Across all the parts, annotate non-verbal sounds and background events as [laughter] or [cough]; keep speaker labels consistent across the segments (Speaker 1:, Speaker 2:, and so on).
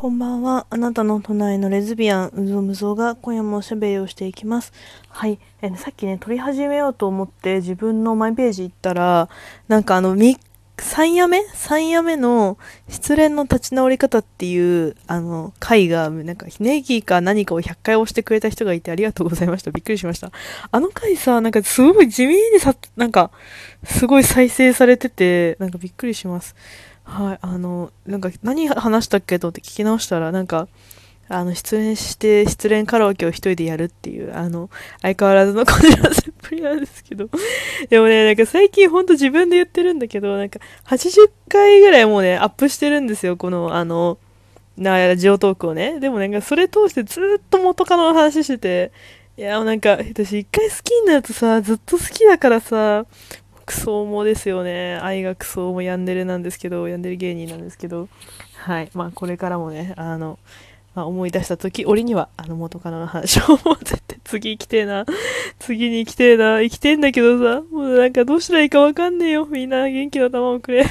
Speaker 1: こんばんは。あなたの隣のレズビアン、うぞむぞが今夜もおしゃべりをしていきます。はい。えさっきね、撮り始めようと思って自分のマイページ行ったら、なんかあの、み、3夜目 ?3 夜目の失恋の立ち直り方っていう、あの、回が、なんか、ネギか何かを100回押してくれた人がいてありがとうございました。びっくりしました。あの回さ、なんかすごい地味にさ、なんか、すごい再生されてて、なんかびっくりします。はい、あの、なんか何話したっけと思って聞き直したら、なんか、あの、失恋して、失恋カラオケを一人でやるっていう、あの、相変わらずのこじらせっぷりなんですけど。[laughs] でもね、なんか最近ほんと自分で言ってるんだけど、なんか80回ぐらいもうね、アップしてるんですよ、この、あの、な、ラジオトークをね。でもなんかそれ通してずっと元カノの話してて、いや、なんか、私一回好きになるとさ、ずっと好きだからさ、クソもですよね。愛がクソもヤンデレなんですけど、ヤンデレ芸人なんですけど、はい。まあ、これからもね、あの、まあ、思い出した時、俺には、あの、元カノの話を、もう絶対次行きてえな。次に行きてえな。行きてえんだけどさ、もうなんかどうしたらいいかわかんねえよ。みんな元気の玉をくれ。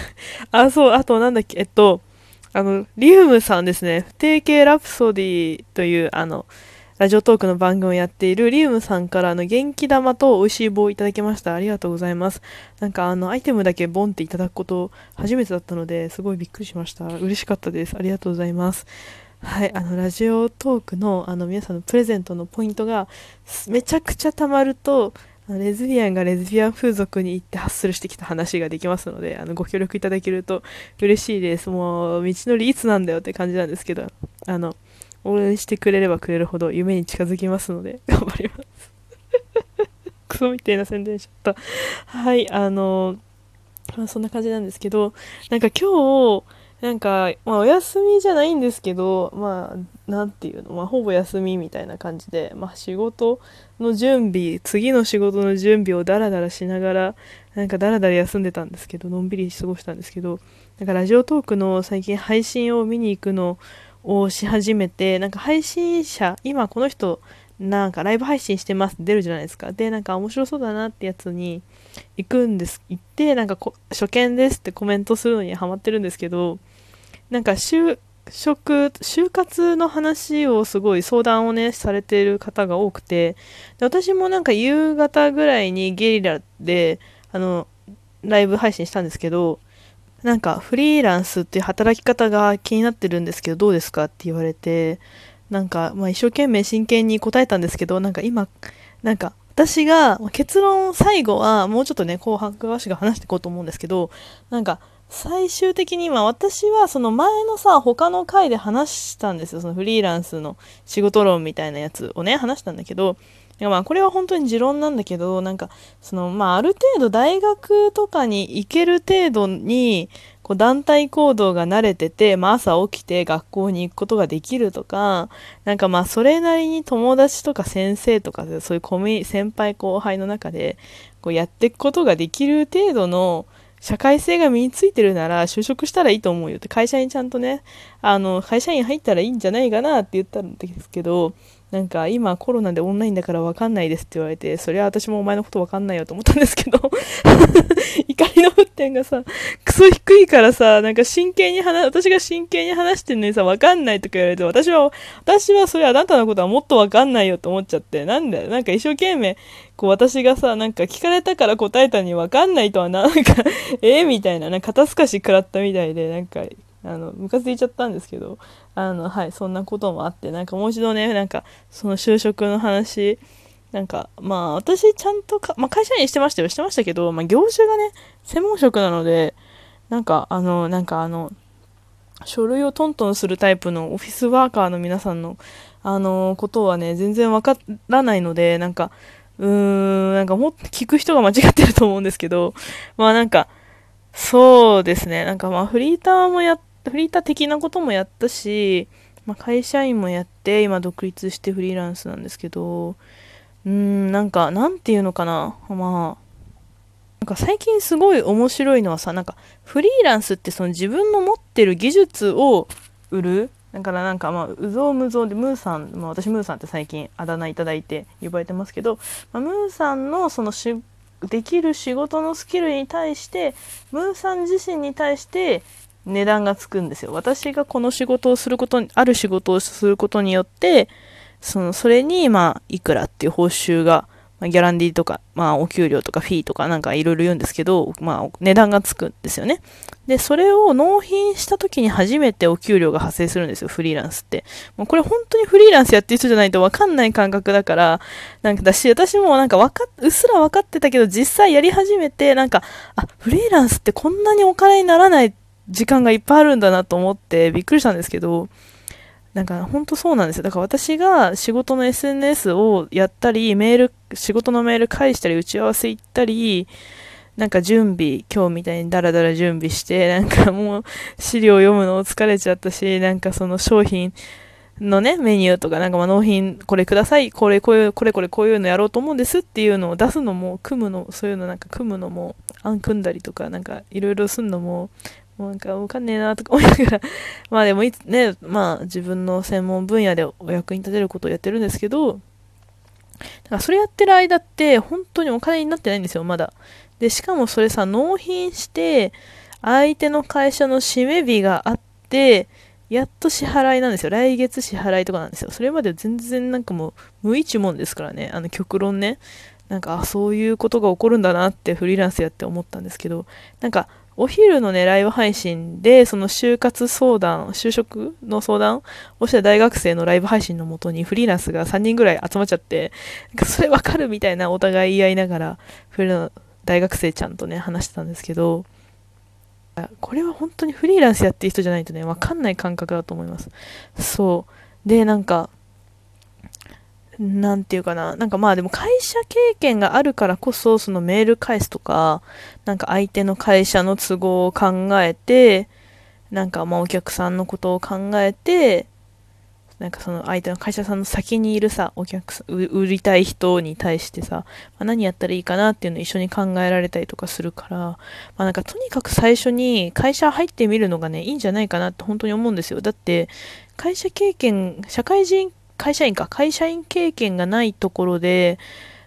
Speaker 1: あ、そう、あとなんだっけ、えっと、あの、リウムさんですね。不定形ラプソディという、あの、ラジオトークの番組をやっているリウムさんからあの元気玉と美味しい棒をいただきました。ありがとうございます。なんかあのアイテムだけボンっていただくこと初めてだったのですごいびっくりしました。嬉しかったです。ありがとうございます。はい、あのラジオトークのあの皆さんのプレゼントのポイントがめちゃくちゃ貯まるとあのレズビアンがレズビアン風俗に行ってハッスルしてきた話ができますのであのご協力いただけると嬉しいです。もう道のりいつなんだよって感じなんですけどあの応援してくれればくれるほど夢に近づきますので [laughs] 頑張ります。[laughs] クソみたいな宣伝しちゃった。はい、あの、まあ、そんな感じなんですけど、なんか今日、なんか、まあお休みじゃないんですけど、まあ、なんていうの、まあほぼ休みみたいな感じで、まあ仕事の準備、次の仕事の準備をダラダラしながら、なんかダラダラ休んでたんですけど、のんびり過ごしたんですけど、なんかラジオトークの最近配信を見に行くのをし始めて、なんか配信者、今この人、なんかライブ配信してますって出るじゃないですか。で、なんか面白そうだなってやつに行くんです。行って、なんかこ初見ですってコメントするのにハマってるんですけど、なんか就職、就活の話をすごい相談をね、されてる方が多くて、で私もなんか夕方ぐらいにゲリラで、あの、ライブ配信したんですけど、なんかフリーランスっていう働き方が気になってるんですけどどうですかって言われてなんかまあ一生懸命真剣に答えたんですけどなんか今なんか私が結論最後はもうちょっとね後半詳しく話していこうと思うんですけどなんか最終的に今私はその前のさ他の回で話したんですよ。そのフリーランスの仕事論みたいなやつをね話したんだけどいやまあこれは本当に持論なんだけどなんかそのまあある程度大学とかに行ける程度にこう団体行動が慣れてて、まあ、朝起きて学校に行くことができるとかなんかまあそれなりに友達とか先生とかそういうコミ先輩後輩の中でこうやっていくことができる程度の社会性が身についてるなら就職したらいいと思うよって会社にちゃんとねあの会社員入ったらいいんじゃないかなって言ったんですけどなんか今コロナでオンラインだから分かんないですって言われてそりゃ私もお前のこと分かんないよと思ったんですけど [laughs] 怒りの沸点がさクソ低いからさなんか真剣に話私が真剣に話してるのにさ分かんないとか言われると私は私はそれあなたのことはもっと分かんないよと思っちゃってなんだよ。なんか一生懸命こう私がさなんか聞かれたから答えたに分かんないとはななんかえー、みたいななんか肩透かし食らったみたいでなんかあの、ムカついちゃったんですけど、あの、はい、そんなこともあって、なんかもう一度ね、なんか、その就職の話、なんか、まあ、私ちゃんとか、まあ、会社員してましたよ、してましたけど、まあ、業種がね、専門職なので、なんか、あの、なんかあの、書類をトントンするタイプのオフィスワーカーの皆さんの、あの、ことはね、全然わからないので、なんか、うーん、なんかもっと聞く人が間違ってると思うんですけど、まあなんか、そうですね、なんかまあフリーターもやってフリーター的なこともやったし、まあ、会社員もやって今独立してフリーランスなんですけどうんなんかなんていうのかな。まあなんか最近すごい面白いのはさなんかフリーランスってその自分の持ってる技術を売る。だからなんかまあうぞうむぞうでムーさん、まあ、私ムーさんって最近あだ名いただいて呼ばれてますけど、まあ、ムーさんのそのしできる仕事のスキルに対してムーさん自身に対して値段がつくんですよ。私がこの仕事をすることに、ある仕事をすることによって、その、それに、まあ、いくらっていう報酬が、まあ、ギャランディーとか、まあ、お給料とかフィーとかなんかいろいろ言うんですけど、まあ、値段がつくんですよね。で、それを納品した時に初めてお給料が発生するんですよ、フリーランスって。もうこれ本当にフリーランスやってる人じゃないとわかんない感覚だから、なんかだし、私もなんかわかうっすら分かってたけど、実際やり始めて、なんか、あ、フリーランスってこんなにお金にならない時間がいっぱいあるんだなと思ってびっくりしたんですけど、なんか本当そうなんですよ。だから私が仕事の SNS をやったり、メール、仕事のメール返したり、打ち合わせ行ったり、なんか準備、今日みたいにダラダラ準備して、なんかもう資料読むの疲れちゃったし、なんかその商品のね、メニューとか、なんかまあ納品これください、これこういう、これこれこういうのやろうと思うんですっていうのを出すのも、組むの、そういうのなんか組むのも、案組んだりとか、なんかいろいろすんのも、なんかわかんねえなとか思いながら、[laughs] まあでもいつね、まあ自分の専門分野でお役に立てることをやってるんですけど、だからそれやってる間って本当にお金になってないんですよ、まだ。で、しかもそれさ、納品して、相手の会社の締め日があって、やっと支払いなんですよ。来月支払いとかなんですよ。それまで全然なんかもう無一文ですからね。あの極論ね。なんか、そういうことが起こるんだなってフリーランスやって思ったんですけど、なんか、お昼のね、ライブ配信で、その就活相談、就職の相談をした大学生のライブ配信のもとにフリーランスが3人ぐらい集まっちゃって、それわかるみたいなお互い言い合いながら、フリーラン大学生ちゃんとね、話してたんですけど、これは本当にフリーランスやってる人じゃないとね、わかんない感覚だと思います。そう。で、なんか、なんていうかな。なんかまあでも会社経験があるからこそ、そのメール返すとか、なんか相手の会社の都合を考えて、なんかまあお客さんのことを考えて、なんかその相手の会社さんの先にいるさ、お客さん、売りたい人に対してさ、まあ、何やったらいいかなっていうのを一緒に考えられたりとかするから、まあなんかとにかく最初に会社入ってみるのがね、いいんじゃないかなって本当に思うんですよ。だって、会社経験、社会人、会社員か、会社員経験がないところで、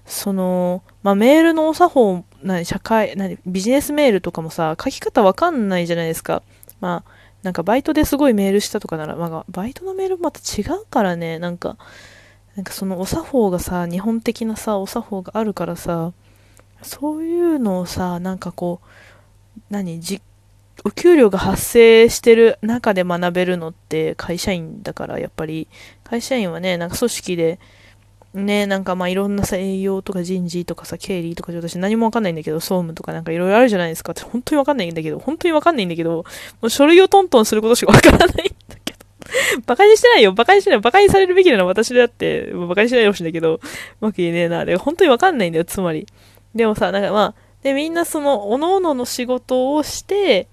Speaker 1: その、まあ、メールのお作法、な社会、なビジネスメールとかもさ、書き方わかんないじゃないですか。まあ、なんかバイトですごいメールしたとかなら、まあ、バイトのメールもまた違うからね、なんか、なんかそのお作法がさ、日本的なさ、お作法があるからさ、そういうのをさ、なんかこう、何、じ、お給料が発生してる中で学べるのって会社員だから、やっぱり、会社員はね、なんか組織で、ね、なんかまあいろんなさ、営業とか人事とかさ、経理とか私何もわかんないんだけど、総務とかなんかいろいろあるじゃないですかって本当にわかんないんだけど、本当にわかんないんだけど、もう書類をトントンすることしかわからないんだけど。[laughs] バカにしてないよ。バカにしてない。バカにされるべきなのは私であって、バカにしないでほしいんだけど、うまく言えねえな。で、本当にわかんないんだよ、つまり。でもさ、なんかまあ、で、みんなその、おのおのの仕事をして、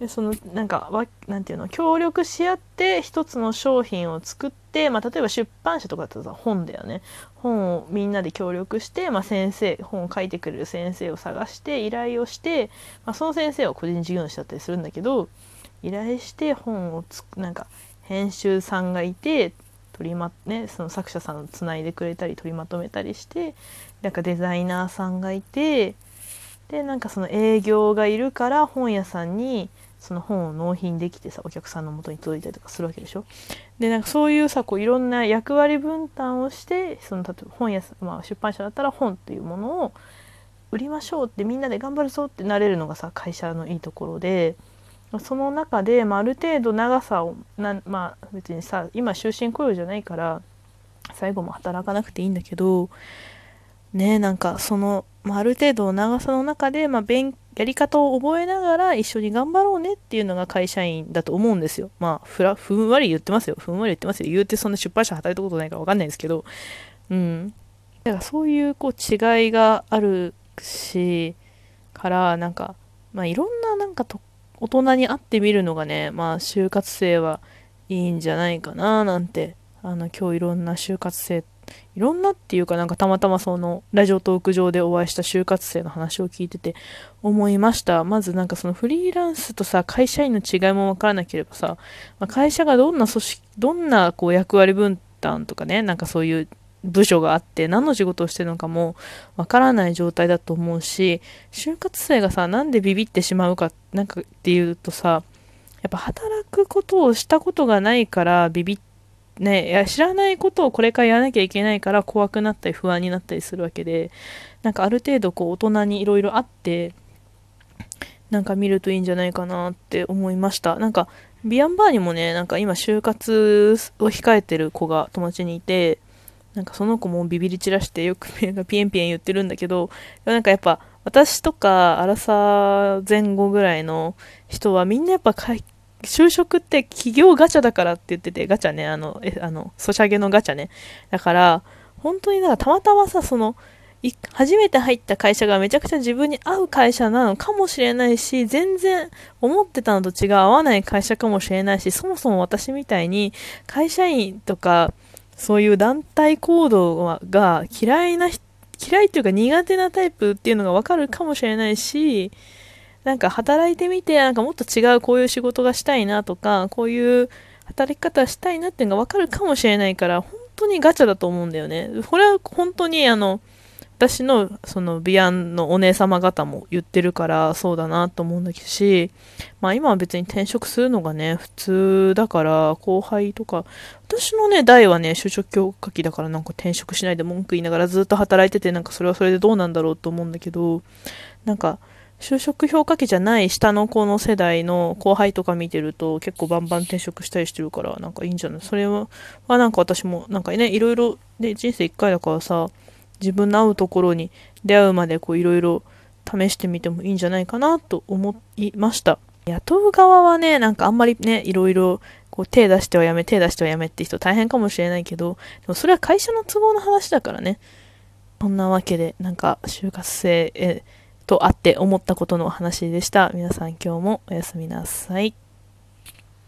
Speaker 1: でそのなんかわなんていうの協力し合って一つの商品を作って、まあ、例えば出版社とかだとさ本だよね。本をみんなで協力して、まあ、先生本を書いてくれる先生を探して依頼をして、まあ、その先生は個人事業主だったりするんだけど依頼して本をつなんか編集さんがいて取りまねその作者さんをつないでくれたり取りまとめたりしてなんかデザイナーさんがいてでなんかその営業がいるから本屋さんにその本を納品できてさお客さんのもとに届いたりとかするわけでしょ？でなんかそういうさこういろんな役割分担をしてその例えば本屋、まあ、出版社だったら本っていうものを売りましょうってみんなで頑張るぞってなれるのがさ会社のいいところでその中で、まあ、ある程度長さをなまあ別にさ今終身雇用じゃないから最後も働かなくていいんだけどねなんかその、まあ、ある程度長さの中で、まあ、勉やり方を覚えながら一緒に頑張ろうねっていうのが会社員だと思うんですよ。まあ、ふら、ふんわり言ってますよ。ふんわり言ってますよ。言うてそんな出版社働いたことないからわかんないですけど、うん。だからそういうこう違いがあるし、から、なんか、まあいろんななんかと大人に会ってみるのがね、まあ就活生はいいんじゃないかななんて、あの今日いろんな就活生いろんなっていうかなんかたまたまそのラジオトーク上でお会いした就活生の話を聞いてて思いました。まずなんかそのフリーランスとさ、会社員の違いもわからなければさ、まあ、会社がどんな組織、どんなこう役割分担とかね、なんかそういう部署があって何の仕事をしてるのかもわからない状態だと思うし、就活生がさ、なんでビビってしまうか、なんかっていうとさ、やっぱ働くことをしたことがないからビビってね、いや知らないことをこれからやらなきゃいけないから怖くなったり不安になったりするわけでなんかある程度こう大人にいろいろあってなんか見るといいんじゃないかなって思いました。なんかビアンバーにもねなんか今就活を控えてる子が友達にいてなんかその子もビビり散らしてよくピエンピエン言ってるんだけどなんかやっぱ私とかアラサー前後ぐらいの人はみんなやっぱ就職って企業ガチャだからって言ってて、ガチャね、あの、え、あの、ソシャゲのガチャね。だから、本当になんかたまたまさ、その、初めて入った会社がめちゃくちゃ自分に合う会社なのかもしれないし、全然思ってたのと違う合わない会社かもしれないし、そもそも私みたいに会社員とか、そういう団体行動が嫌いな、嫌いっていうか苦手なタイプっていうのがわかるかもしれないし、なんか働いてみて、なんかもっと違うこういう仕事がしたいなとか、こういう働き方したいなっていうのがわかるかもしれないから、本当にガチャだと思うんだよね。これは本当にあの、私のそのビアンのお姉様方も言ってるからそうだなと思うんだけどし、まあ今は別に転職するのがね、普通だから後輩とか、私のね、代はね、就職強化期だからなんか転職しないで文句言いながらずっと働いててなんかそれはそれでどうなんだろうと思うんだけど、なんか就職評価期じゃない下の子の世代の後輩とか見てると結構バンバン転職したりしてるからなんかいいんじゃないそれはなんか私もなんかねいろいろで人生一回だからさ自分の合うところに出会うまでこういろいろ試してみてもいいんじゃないかなと思いました。雇う側はねなんかあんまりねいろいろこう手出してはやめ手出してはやめって人大変かもしれないけどでもそれは会社の都合の話だからね。そんなわけでなんか就活生へと会って思ったことのお話でした。皆さん今日もおやすみなさい。